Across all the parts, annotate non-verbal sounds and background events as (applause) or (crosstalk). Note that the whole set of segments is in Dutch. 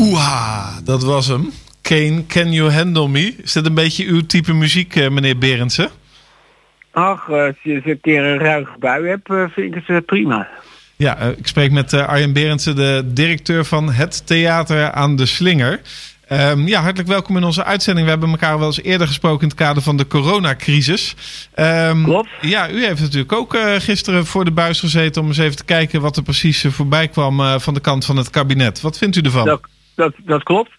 Oeha, dat was hem. Kane, Can You Handle Me? Is dit een beetje uw type muziek, eh, meneer Berendsen? Ach, eh, als je een keer een ruige bui hebt, eh, vind ik het prima. Ja, ik spreek met Arjen Berendsen, de directeur van het Theater aan de Slinger. Um, ja, hartelijk welkom in onze uitzending. We hebben elkaar wel eens eerder gesproken in het kader van de coronacrisis. Um, Klopt. Ja, u heeft natuurlijk ook uh, gisteren voor de buis gezeten om eens even te kijken wat er precies voorbij kwam uh, van de kant van het kabinet. Wat vindt u ervan? Dat, dat, dat klopt.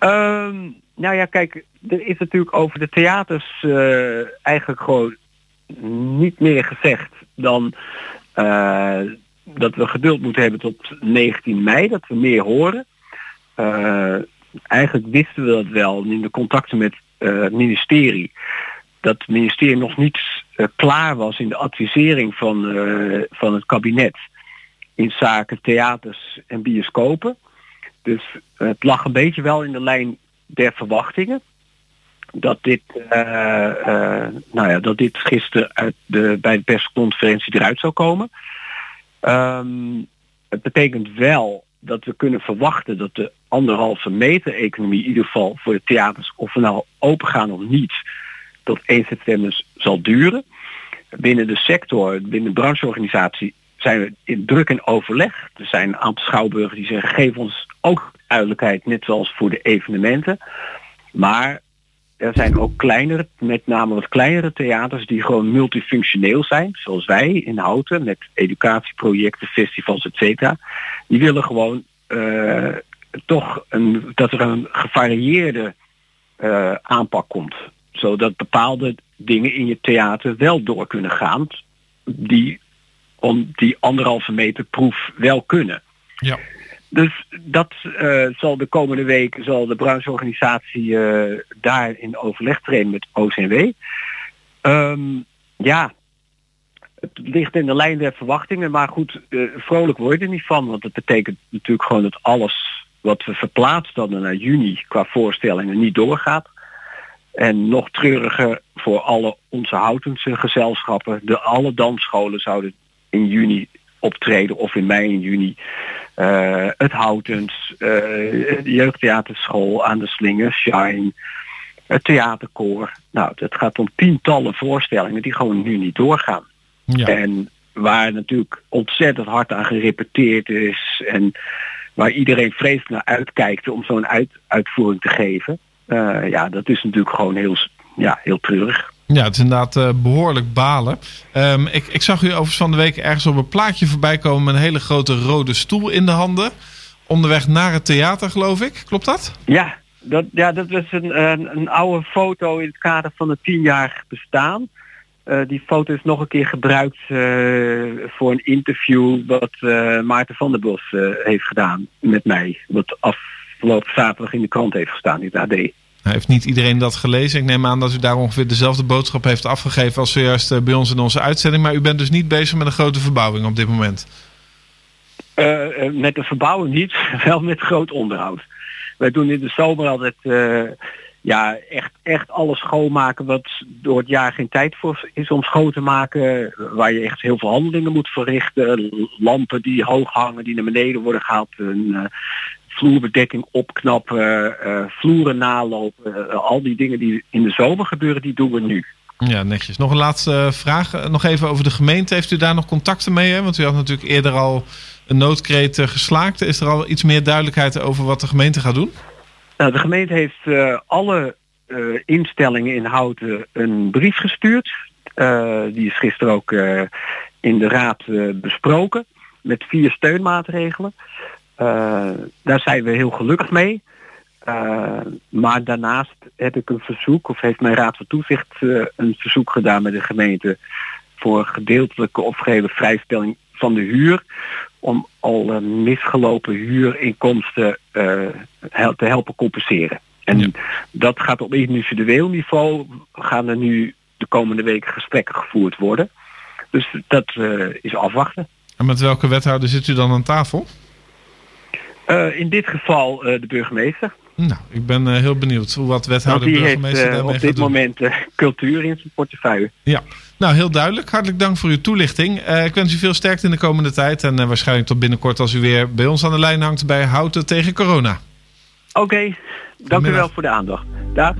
Um, nou ja, kijk, er is natuurlijk over de theaters uh, eigenlijk gewoon niet meer gezegd dan dat we geduld moeten hebben tot 19 mei, dat we meer horen. Uh, eigenlijk wisten we dat wel in de contacten met het ministerie. Dat het ministerie nog niet klaar was in de advisering van, van het kabinet in zaken theaters en bioscopen. Dus het lag een beetje wel in de lijn der verwachtingen. Dat dit, nou ja, dat dit gisteren uit de, bij de persconferentie eruit zou komen. Um, het betekent wel dat we kunnen verwachten dat de anderhalve meter economie, in ieder geval voor de theaters, of we nou open gaan of niet, tot 1 september zal duren. Binnen de sector, binnen de brancheorganisatie, zijn we in druk en overleg. Er zijn een aantal schouwburgers die zeggen, geef ons ook duidelijkheid, net zoals voor de evenementen. Maar er zijn ook kleinere, met name wat kleinere theaters die gewoon multifunctioneel zijn, zoals wij in Houten, met educatieprojecten, festivals, etc. Die willen gewoon uh, toch een, dat er een gevarieerde uh, aanpak komt. Zodat bepaalde dingen in je theater wel door kunnen gaan, die om die anderhalve meter proef wel kunnen. Ja. Dus dat uh, zal de komende week zal de brancheorganisatie uh, daar in overleg treden met OCW. Um, ja, het ligt in de lijn der verwachtingen, maar goed, uh, vrolijk word je er niet van, want het betekent natuurlijk gewoon dat alles wat we verplaatst hadden naar juni qua voorstellingen niet doorgaat. En nog treuriger voor alle onze houtense gezelschappen. De alle dansscholen zouden in juni optreden of in mei en juni. Uh, het Houtens, uh, de jeugdtheaterschool aan de Slinger, Shine, het theaterkoor. Nou, het gaat om tientallen voorstellingen die gewoon nu niet doorgaan. Ja. En waar natuurlijk ontzettend hard aan gerepeteerd is en waar iedereen vreselijk naar uitkijkt om zo'n uit, uitvoering te geven. Uh, ja, dat is natuurlijk gewoon heel, ja, heel treurig. Ja, het is inderdaad uh, behoorlijk balen. Um, ik, ik zag u overigens van de week ergens op een plaatje voorbij komen met een hele grote rode stoel in de handen. Onderweg naar het theater, geloof ik. Klopt dat? Ja, dat, ja, dat was een, een, een oude foto in het kader van het tienjarig bestaan. Uh, die foto is nog een keer gebruikt uh, voor een interview wat Maarten van der Bos heeft gedaan met mij. Wat afgelopen zaterdag in de krant heeft gestaan in het AD. Heeft niet iedereen dat gelezen? Ik neem aan dat u daar ongeveer dezelfde boodschap heeft afgegeven als zojuist bij ons in onze uitzending. Maar u bent dus niet bezig met een grote verbouwing op dit moment? met de verbouwing niet, (laughs) wel met groot onderhoud. Wij doen in de zomer altijd ja, echt, echt alles schoonmaken wat door het jaar geen tijd voor is om schoon te maken. Waar je echt heel veel handelingen moet verrichten. Lampen die hoog hangen, die naar beneden worden gehaald. Een uh, vloerbedekking opknappen, uh, vloeren nalopen. Uh, al die dingen die in de zomer gebeuren, die doen we nu. Ja, netjes. Nog een laatste vraag. Nog even over de gemeente. Heeft u daar nog contacten mee? Hè? Want u had natuurlijk eerder al een noodkreet geslaakt. Is er al iets meer duidelijkheid over wat de gemeente gaat doen? Nou, de gemeente heeft uh, alle uh, instellingen in Houten een brief gestuurd. Uh, die is gisteren ook in de raad besproken met vier steunmaatregelen. daar zijn we heel gelukkig mee. maar daarnaast heb ik een verzoek, of heeft mijn raad van toezicht een verzoek gedaan met de gemeente voor gedeeltelijke of gehele vrijstelling van de huur om al uh, misgelopen huurinkomsten uh, te helpen compenseren. En ja. dat gaat op individueel niveau, gaan er nu de komende weken gesprekken gevoerd worden. Dus dat uh, is afwachten. En met welke wethouder zit u dan aan tafel? In dit geval de burgemeester. Nou, ik ben uh, heel benieuwd hoe wat wethouder die burgemeester heeft, daarmee op dit moment cultuur in zijn portefeuille. Ja, nou heel duidelijk. Hartelijk dank voor uw toelichting. ik wens u veel sterkte in de komende tijd. En waarschijnlijk tot binnenkort als u weer bij ons aan de lijn hangt bij Houten tegen corona. Oké, dank u wel voor de aandacht. Dag.